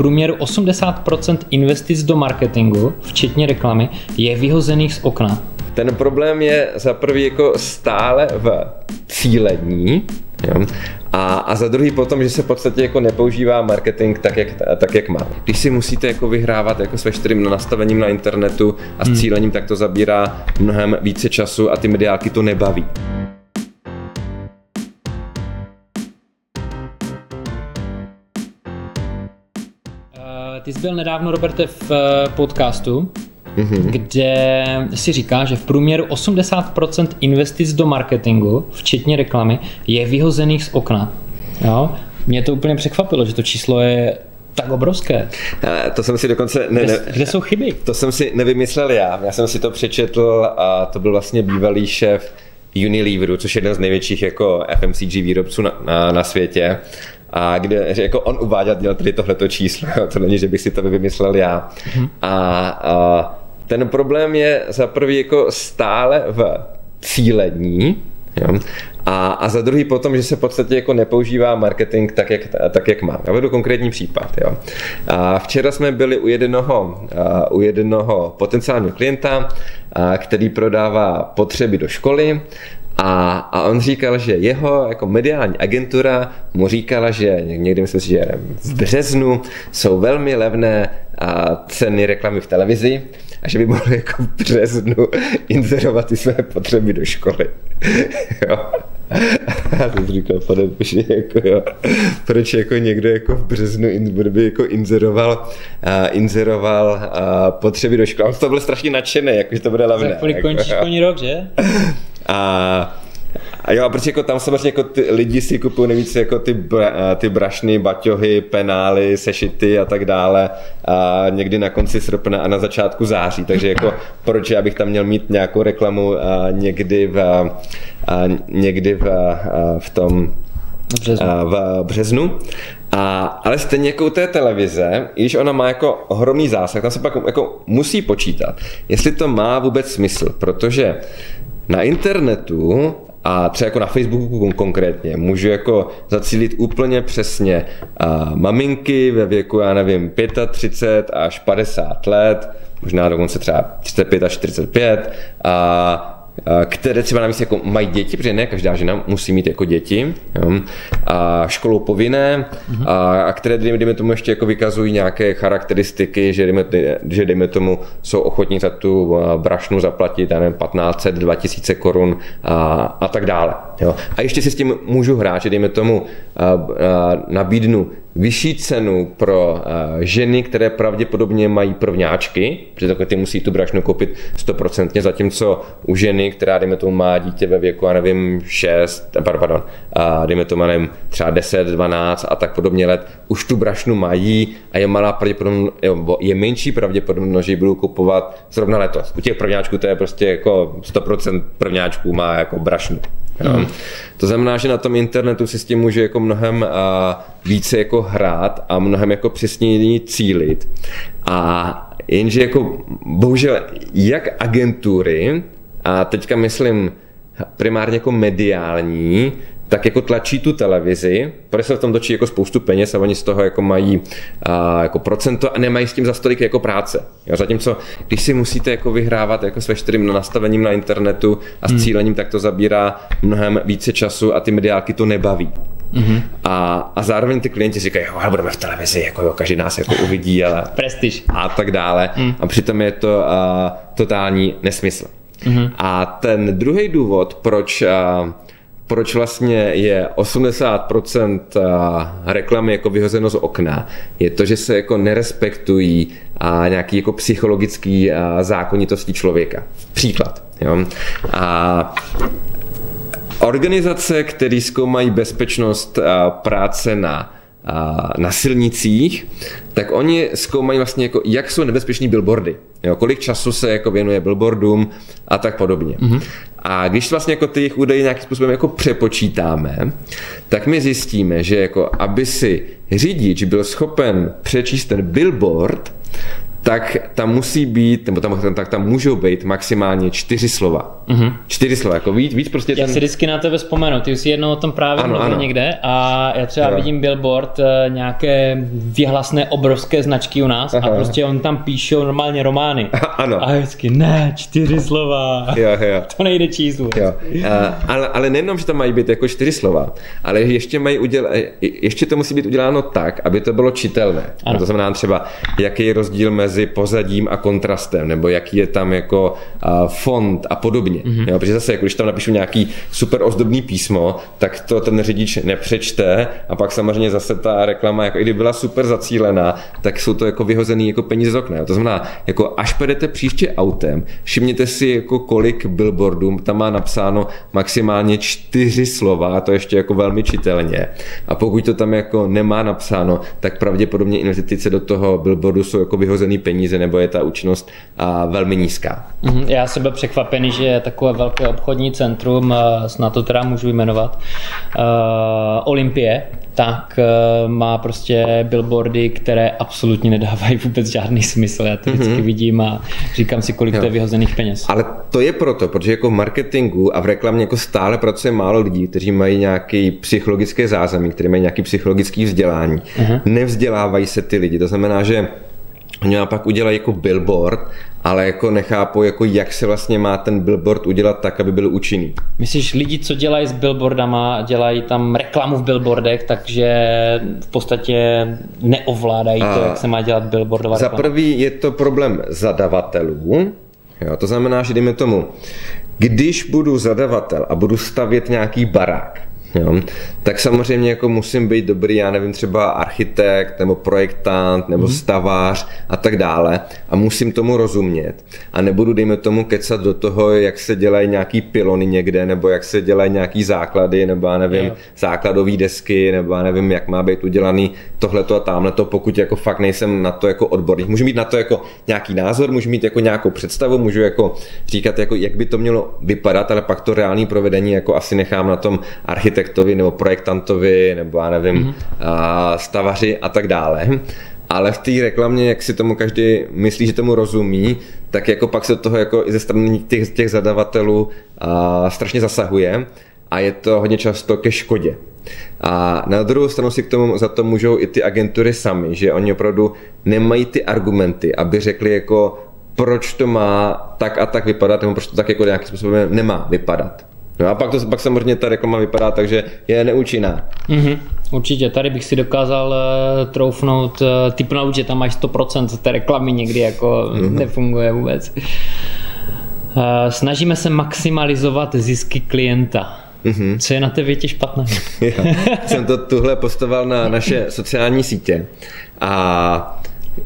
průměru 80% investic do marketingu, včetně reklamy, je vyhozených z okna. Ten problém je za prvý jako stále v cílení, jo? A, a za druhý potom, že se v podstatě jako nepoužívá marketing tak, jak, tak, jak má. Když si musíte jako vyhrávat jako s veškerým nastavením na internetu a s hmm. cílením, tak to zabírá mnohem více času a ty mediálky to nebaví. Ty jsi byl nedávno, Roberte, v eh, podcastu, mm-hmm. kde si říká, že v průměru 80% investic do marketingu, včetně reklamy, je vyhozených z okna. Jo? Mě to úplně překvapilo, že to číslo je tak obrovské. Eh, to jsem si dokonce... Ne, ne, kde, kde jsou chyby? To jsem si nevymyslel já. Já jsem si to přečetl a to byl vlastně bývalý šéf Unileveru, což je jeden z největších jako FMCG výrobců na, na, na světě a kde že jako on uváděl dělat tady tohleto číslo, to není, že bych si to vymyslel já. Mm-hmm. A, a ten problém je za prvý jako stále v cílení, jo? A, a za druhý potom, že se v podstatě jako nepoužívá marketing tak, jak, tak, jak má. Já vedu konkrétní případ. Jo. A včera jsme byli u jednoho, u jednoho potenciálního klienta, který prodává potřeby do školy a, a on říkal, že jeho jako mediální agentura mu říkala, že někdy myslím si, že v březnu jsou velmi levné ceny reklamy v televizi a že by mohl jako v březnu inzerovat ty své potřeby do školy. jo. Já jsem říkal, pane bože, jako jo, proč jako někdo jako v březnu in, by jako inzeroval, uh, inzeroval uh, potřeby do školy. On to byl strašně nadšený, jako, že to bude levné. Za kolik jako, končí školní rok, že? A a jo, protože jako tam samozřejmě jako ty lidi si kupují nejvíce jako ty, bra, ty brašny, baťohy, penály, sešity a tak dále a někdy na konci srpna a na začátku září, takže jako proč já bych tam měl mít nějakou reklamu a někdy v, a někdy v, a v tom v březnu. A v březnu. A, ale stejně jako u té televize, i když ona má jako ohromný zásah, tam se pak jako musí počítat, jestli to má vůbec smysl, protože na internetu a třeba jako na Facebooku konkrétně můžu jako zacílit úplně přesně a maminky ve věku, já nevím, 35 až 50 let, možná dokonce třeba 35 až 45 a které třeba navíc jako mají děti, protože ne každá žena musí mít jako děti, jo, a školou povinné, a, a které, dejme tomu, ještě jako vykazují nějaké charakteristiky, že dejme, že dejme tomu jsou ochotní za tu brašnu zaplatit, já nevím, 1500, 2000 korun a, a tak dále. Jo. A ještě si s tím můžu hrát, že dejme tomu a, a, nabídnu vyšší cenu pro uh, ženy, které pravděpodobně mají prvňáčky, protože takhle ty musí tu brašnu koupit stoprocentně, zatímco u ženy, která, dejme tomu, má dítě ve věku, já nevím, 6, pardon, uh, dejme tomu, nevím, třeba 10, 12 a tak podobně let, už tu brašnu mají a je malá pravděpodobnost, je menší pravděpodobnost, že ji budou kupovat zrovna letos. U těch prvňáčků to je prostě jako 100% prvňáčků má jako brašnu. Hmm. To znamená, že na tom internetu si s tím může jako mnohem a, více jako hrát a mnohem jako přesněji cílit. A jenže jako bohužel jak agentury, a teďka myslím primárně jako mediální, tak jako tlačí tu televizi, protože se v tom točí jako spoustu peněz a oni z toho jako mají a, jako procento a nemají s tím za stolik jako práce. Jo, zatímco, když si musíte jako vyhrávat jako s veškerým nastavením na internetu a s hmm. cílením, tak to zabírá mnohem více času a ty mediálky to nebaví. Mm-hmm. A, a zároveň ty klienti říkají, jo, budeme v televizi, jako jo, každý nás jako uvidí, ale... Prestiž. A tak dále. Mm. A přitom je to uh, totální nesmysl. Mm-hmm. A ten druhý důvod, proč uh, proč vlastně je 80% reklamy jako vyhozeno z okna, je to, že se jako nerespektují a nějaký jako psychologický zákonitosti člověka. Příklad. Jo? A organizace, které zkoumají bezpečnost práce na na silnicích, tak oni zkoumají vlastně, jako, jak jsou nebezpeční billboardy. Jo, kolik času se jako věnuje billboardům a tak podobně. Mm-hmm. A když vlastně jako ty jejich údaje nějakým způsobem jako přepočítáme, tak my zjistíme, že jako aby si řidič byl schopen přečíst ten billboard, tak tam musí být, nebo tam, tak tam můžou být maximálně čtyři slova. Mm-hmm. Čtyři slova, jako víc, víc prostě Já ten... si vždycky na tebe vzpomenu, ty už si jednou o tom právě ano, mluvil ano. někde a já třeba jo. vidím billboard eh, nějaké vyhlasné obrovské značky u nás Aha. a prostě on tam píšou normálně romány. Ano. A vždycky, ne, čtyři slova. Jo, jo. To nejde číslo. Jo. A, ale, ale nejenom, že tam mají být jako čtyři slova, ale ještě mají udělat, ještě to musí být uděláno tak, aby to bylo čitelné. Ano. To znamená třeba, jaký je rozdíl mezi pozadím a kontrastem, nebo jaký je tam jako uh, font a podobně. Mm-hmm. Jo, protože zase, jako když tam napíšu nějaký super ozdobný písmo, tak to ten řidič nepřečte a pak samozřejmě zase ta reklama, jako i kdyby byla super zacílená, tak jsou to jako vyhozený jako peníze z okna. Jo. To znamená, jako až pojedete příště autem, všimněte si, jako kolik billboardů tam má napsáno maximálně čtyři slova, a to ještě jako velmi čitelně. A pokud to tam jako nemá napsáno, tak pravděpodobně investice do toho billboardu jsou jako vyhozený peníze nebo je ta účinnost velmi nízká. Mhm, já jsem byl překvapený, že je takové velké obchodní centrum, snad to teda můžu jmenovat, uh, Olympie, tak uh, má prostě billboardy, které absolutně nedávají vůbec žádný smysl. Já to vždycky mm-hmm. vidím a říkám si, kolik jo. to je vyhozených peněz. Ale to je proto, protože jako v marketingu a v reklamě jako stále pracuje málo lidí, kteří mají nějaký psychologické zázemí, kteří mají nějaký psychologický vzdělání. Mm-hmm. Nevzdělávají se ty lidi. To znamená, že Oni pak udělají jako billboard, ale jako nechápu, jako jak se vlastně má ten billboard udělat tak, aby byl účinný. Myslíš, lidi, co dělají s billboardama, dělají tam reklamu v billboardech, takže v podstatě neovládají A to, jak se má dělat billboardová Za prvý je to problém zadavatelů, jo, to znamená, že dejme tomu, když budu zadavatel a budu stavět nějaký barák, Jo. Tak samozřejmě jako musím být dobrý, já nevím, třeba architekt nebo projektant nebo mm. stavář a tak dále a musím tomu rozumět a nebudu, dejme tomu, kecat do toho, jak se dělají nějaký pilony někde nebo jak se dělají nějaký základy nebo já nevím, yeah. základové desky nebo já nevím, jak má být udělaný tohleto a tamhleto, pokud jako fakt nejsem na to jako odborník. Můžu mít na to jako nějaký názor, můžu mít jako nějakou představu, můžu jako říkat, jako, jak by to mělo vypadat, ale pak to reální provedení jako asi nechám na tom architektu architektovi nebo projektantovi nebo já nevím, mm-hmm. stavaři a tak dále. Ale v té reklamě, jak si tomu každý myslí, že tomu rozumí, tak jako pak se toho jako i ze strany těch, těch zadavatelů a, strašně zasahuje a je to hodně často ke škodě. A na druhou stranu si k tomu za to můžou i ty agentury sami, že oni opravdu nemají ty argumenty, aby řekli jako proč to má tak a tak vypadat, nebo proč to tak jako nějakým způsobem nemá vypadat. No a pak, to, pak samozřejmě ta reklama vypadá tak, že je neúčinná. Mm-hmm. Určitě, tady bych si dokázal uh, troufnout, uh, typnout, že tam máš 100% té reklamy někdy jako mm-hmm. nefunguje vůbec. Uh, snažíme se maximalizovat zisky klienta. Mm-hmm. Co je na té větě špatné? Já jsem to tuhle postoval na naše sociální sítě a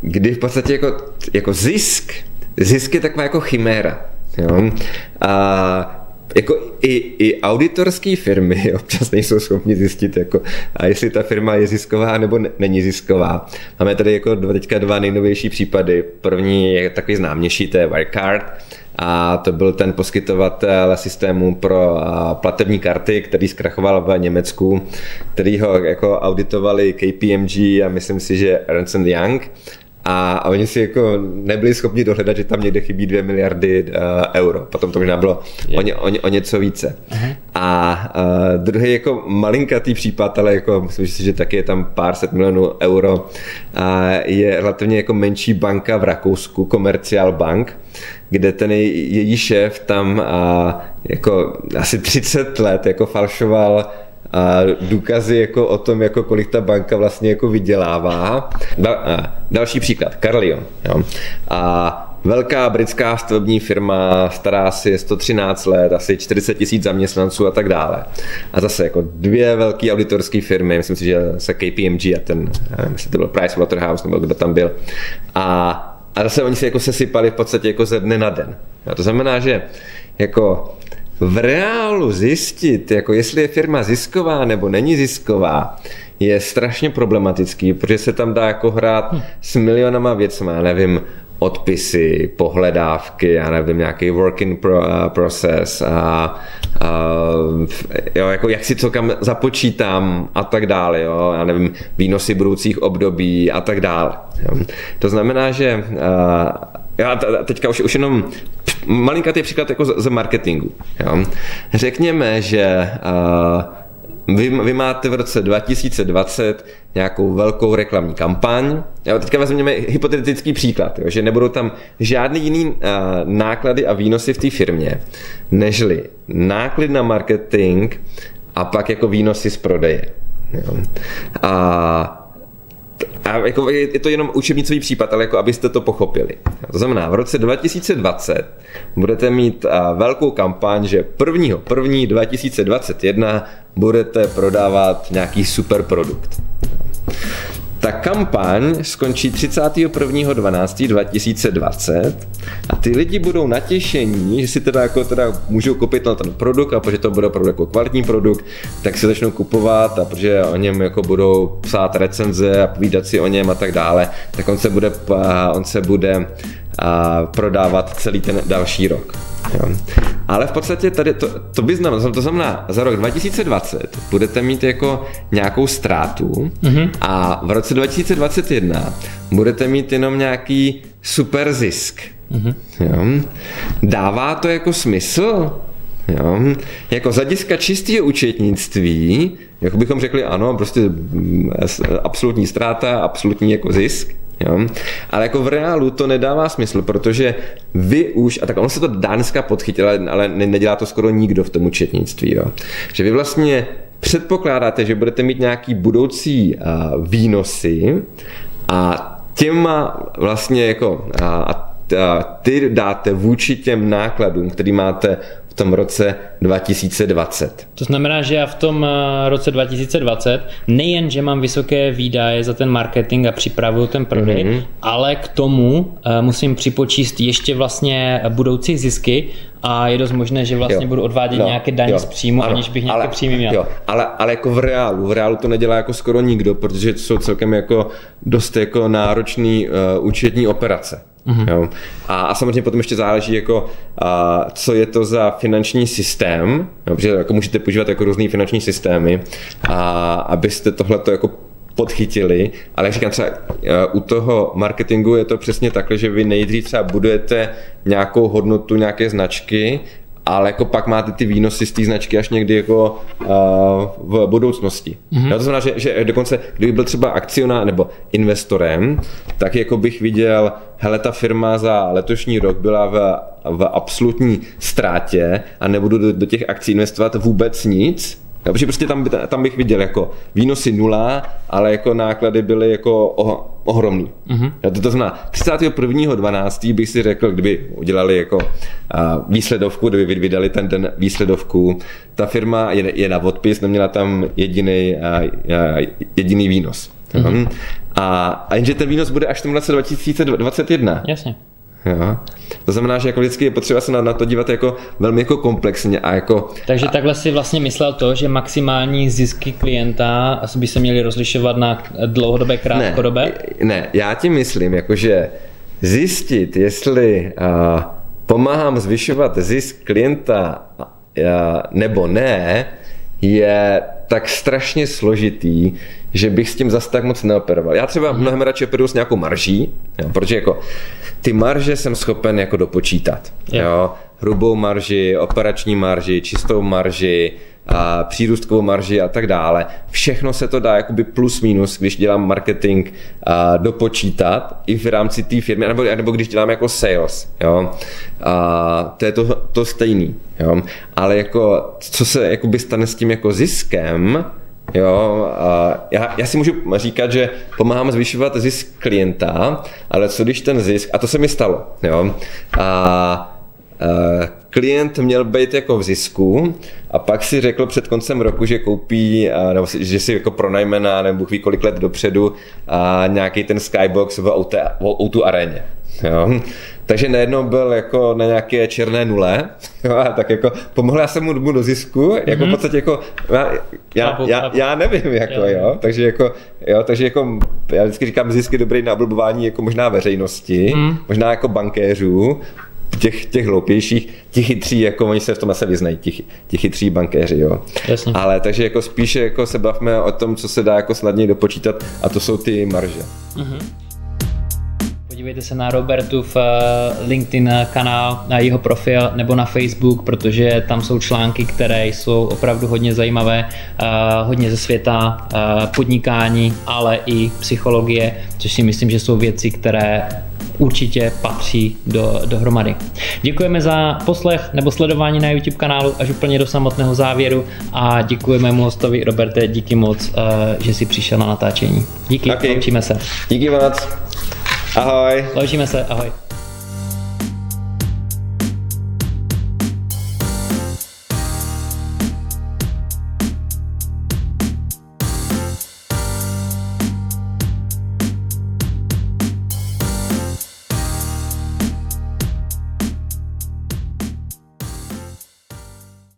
kdy v podstatě jako, jako zisk, zisk je taková jako chiméra. Jo? A jako i, i auditorské firmy občas nejsou schopni zjistit, jako, a jestli ta firma je zisková nebo ne, není zisková. Máme tady jako dva, teďka dva nejnovější případy. První je takový známější, to je Wirecard, a to byl ten poskytovatel systému pro platební karty, který zkrachoval v Německu, který ho jako auditovali KPMG a myslím si, že Ernst Young a, a oni si jako nebyli schopni dohledat, že tam někde chybí 2 miliardy uh, euro. Potom to možná bylo o, ně, o, ně, o něco více. A uh, druhý jako malinkatý případ, ale jako myslím si, že taky je tam pár set milionů euro, uh, je relativně jako menší banka v Rakousku, Commercial Bank, kde ten její šéf tam uh, jako asi 30 let jako falšoval a důkazy jako o tom, jako kolik ta banka vlastně jako vydělává. Da, další příklad, Carlion. Jo. A velká britská stavební firma, stará asi 113 let, asi 40 tisíc zaměstnanců a tak dále. A zase jako dvě velké auditorské firmy, myslím si, že se KPMG a ten, nevím, jestli to byl Pricewaterhouse nebo kdo tam byl. A, a zase oni se jako sesypali v podstatě jako ze dne na den. A to znamená, že jako v reálu zjistit, jako jestli je firma zisková nebo není zisková, je strašně problematický, protože se tam dá jako hrát s milionama věcma, nevím, odpisy, pohledávky, já nevím, nějaký working pro, uh, process a, uh, jo, jako jak si co kam započítám a tak dále, jo, já nevím, výnosy budoucích období a tak dále. Jo. To znamená, že uh, já teďka už, už jenom malinkatý příklad jako z, z marketingu. Jo. Řekněme, že uh, vy, vy máte v roce 2020 nějakou velkou reklamní kampaň. Jo, teďka vezměme hypotetický příklad, jo, že nebudou tam žádný jiný uh, náklady a výnosy v té firmě, nežli náklad na marketing a pak jako výnosy z prodeje. Jo. A a jako je to jenom učebnicový případ, ale jako abyste to pochopili. To znamená, v roce 2020 budete mít velkou kampaň, že 1. 1. 2021 budete prodávat nějaký super produkt. Ta kampaň skončí 31.12.2020 a ty lidi budou natěšení, že si teda jako teda můžou koupit na ten produkt a protože to bude opravdu jako kvalitní produkt, tak si začnou kupovat a protože o něm jako budou psát recenze a povídat si o něm a tak dále, tak on se bude, on se bude prodávat celý ten další rok. Jo. Ale v podstatě tady to, to by znamená, to znamená, za rok 2020 budete mít jako nějakou ztrátu mm-hmm. a v roce 2021 budete mít jenom nějaký super zisk. Mm-hmm. Jo. Dává to jako smysl? Jo. Jako z hlediska čistého účetnictví, jako bychom řekli ano, prostě mm, absolutní ztráta, absolutní jako zisk, Jo? Ale jako v reálu to nedává smysl, protože vy už, a tak ono se to dneska podchytit, ale, nedělá to skoro nikdo v tom účetnictví, jo? že vy vlastně předpokládáte, že budete mít nějaký budoucí uh, výnosy a těma vlastně jako a ty dáte vůči těm nákladům, který máte tom roce 2020. To znamená, že já v tom eh, roce 2020 nejen, že mám vysoké výdaje za ten marketing a připravuju ten prodej, mm-hmm. ale k tomu eh, musím připočíst ještě vlastně budoucí zisky a je dost možné, že vlastně jo. budu odvádět no, nějaké daně jo. z příjmu, ano, aniž bych nějaké ale, příjmy měl. Jo. Ale, ale jako v reálu, v reálu to nedělá jako skoro nikdo, protože to jsou celkem jako dost jako náročný uh, účetní operace. Mm-hmm. Jo. A, a samozřejmě potom ještě záleží, jako, a, co je to za finanční systém, jo, protože jako můžete používat jako různý finanční systémy, a, abyste tohle jako podchytili, ale jak říkám třeba u toho marketingu je to přesně takhle, že vy nejdřív třeba budujete nějakou hodnotu nějaké značky ale jako pak máte ty výnosy z té značky až někdy jako uh, v budoucnosti. Mm-hmm. to znamená, že, že dokonce, kdyby byl třeba akcionář nebo investorem, tak jako bych viděl, hele, ta firma za letošní rok byla v, v absolutní ztrátě a nebudu do, do těch akcí investovat vůbec nic, Jo, protože prostě tam, tam bych viděl jako výnosy nula, ale jako náklady byly jako oh, ohromný. Mm-hmm. Jo, to, to znamená, 31.12. bych si řekl, kdyby udělali jako uh, výsledovku, kdyby vydali ten den výsledovku, ta firma je, je na odpis, neměla tam jediný, uh, uh, jediný výnos. Mm-hmm. A, a jenže ten výnos bude až v tom roce 2021. Jasně. Jo. To znamená, že jako vždycky je potřeba se na, na to dívat jako velmi jako komplexně a jako... Takže a... takhle si vlastně myslel to, že maximální zisky klienta by se měly rozlišovat na dlouhodobé, krátkodobé? Ne, ne já ti myslím, jakože zjistit, jestli uh, pomáhám zvyšovat zisk klienta uh, nebo ne, je tak strašně složitý, že bych s tím zase tak moc neoperoval. Já třeba mm. mnohem radši operuju s nějakou marží, jo, protože jako ty marže jsem schopen jako dopočítat. Yeah. Jo? Hrubou marži, operační marži, čistou marži, a přírůstkovou marži a tak dále. Všechno se to dá jakoby plus minus, když dělám marketing, a dopočítat i v rámci té firmy, nebo, nebo když dělám jako sales. Jo? A to je to, to stejný. Jo? Ale jako, co se jakoby stane s tím jako ziskem, Jo, a já, já si můžu říkat, že pomáhám zvyšovat zisk klienta, ale co když ten zisk, a to se mi stalo, jo, a klient měl být jako v zisku a pak si řekl před koncem roku, že koupí, nebo že si jako pronajme na nebo ví kolik let dopředu a nějaký ten skybox v O2 aréně. Jo? Takže najednou byl jako na nějaké černé nule, jo, a tak jako pomohla jsem mu, mu do zisku, jako mm-hmm. v podstatě jako, já, já, já, já nevím, jako jo, jo, takže jako, jo, takže jako, já vždycky říkám, zisk je dobrý na oblbování jako možná veřejnosti, mm. možná jako bankéřů, těch, těch hloupějších, ti chytří, jako oni se v tom asi vyznají, ti, ti chytří bankéři, jo. Jasně. Ale takže jako spíše jako se bavme o tom, co se dá jako snadněji dopočítat a to jsou ty marže. Mm-hmm. Podívejte se na Robertův eh, LinkedIn kanál, na jeho profil nebo na Facebook, protože tam jsou články, které jsou opravdu hodně zajímavé, eh, hodně ze světa eh, podnikání, ale i psychologie, což si myslím, že jsou věci, které určitě patří do, dohromady. Děkujeme za poslech nebo sledování na YouTube kanálu až úplně do samotného závěru a děkujeme mu hostovi Roberte, díky moc, že jsi přišel na natáčení. Díky, okay. loučíme se. Díky moc. Ahoj. Loučíme se, ahoj.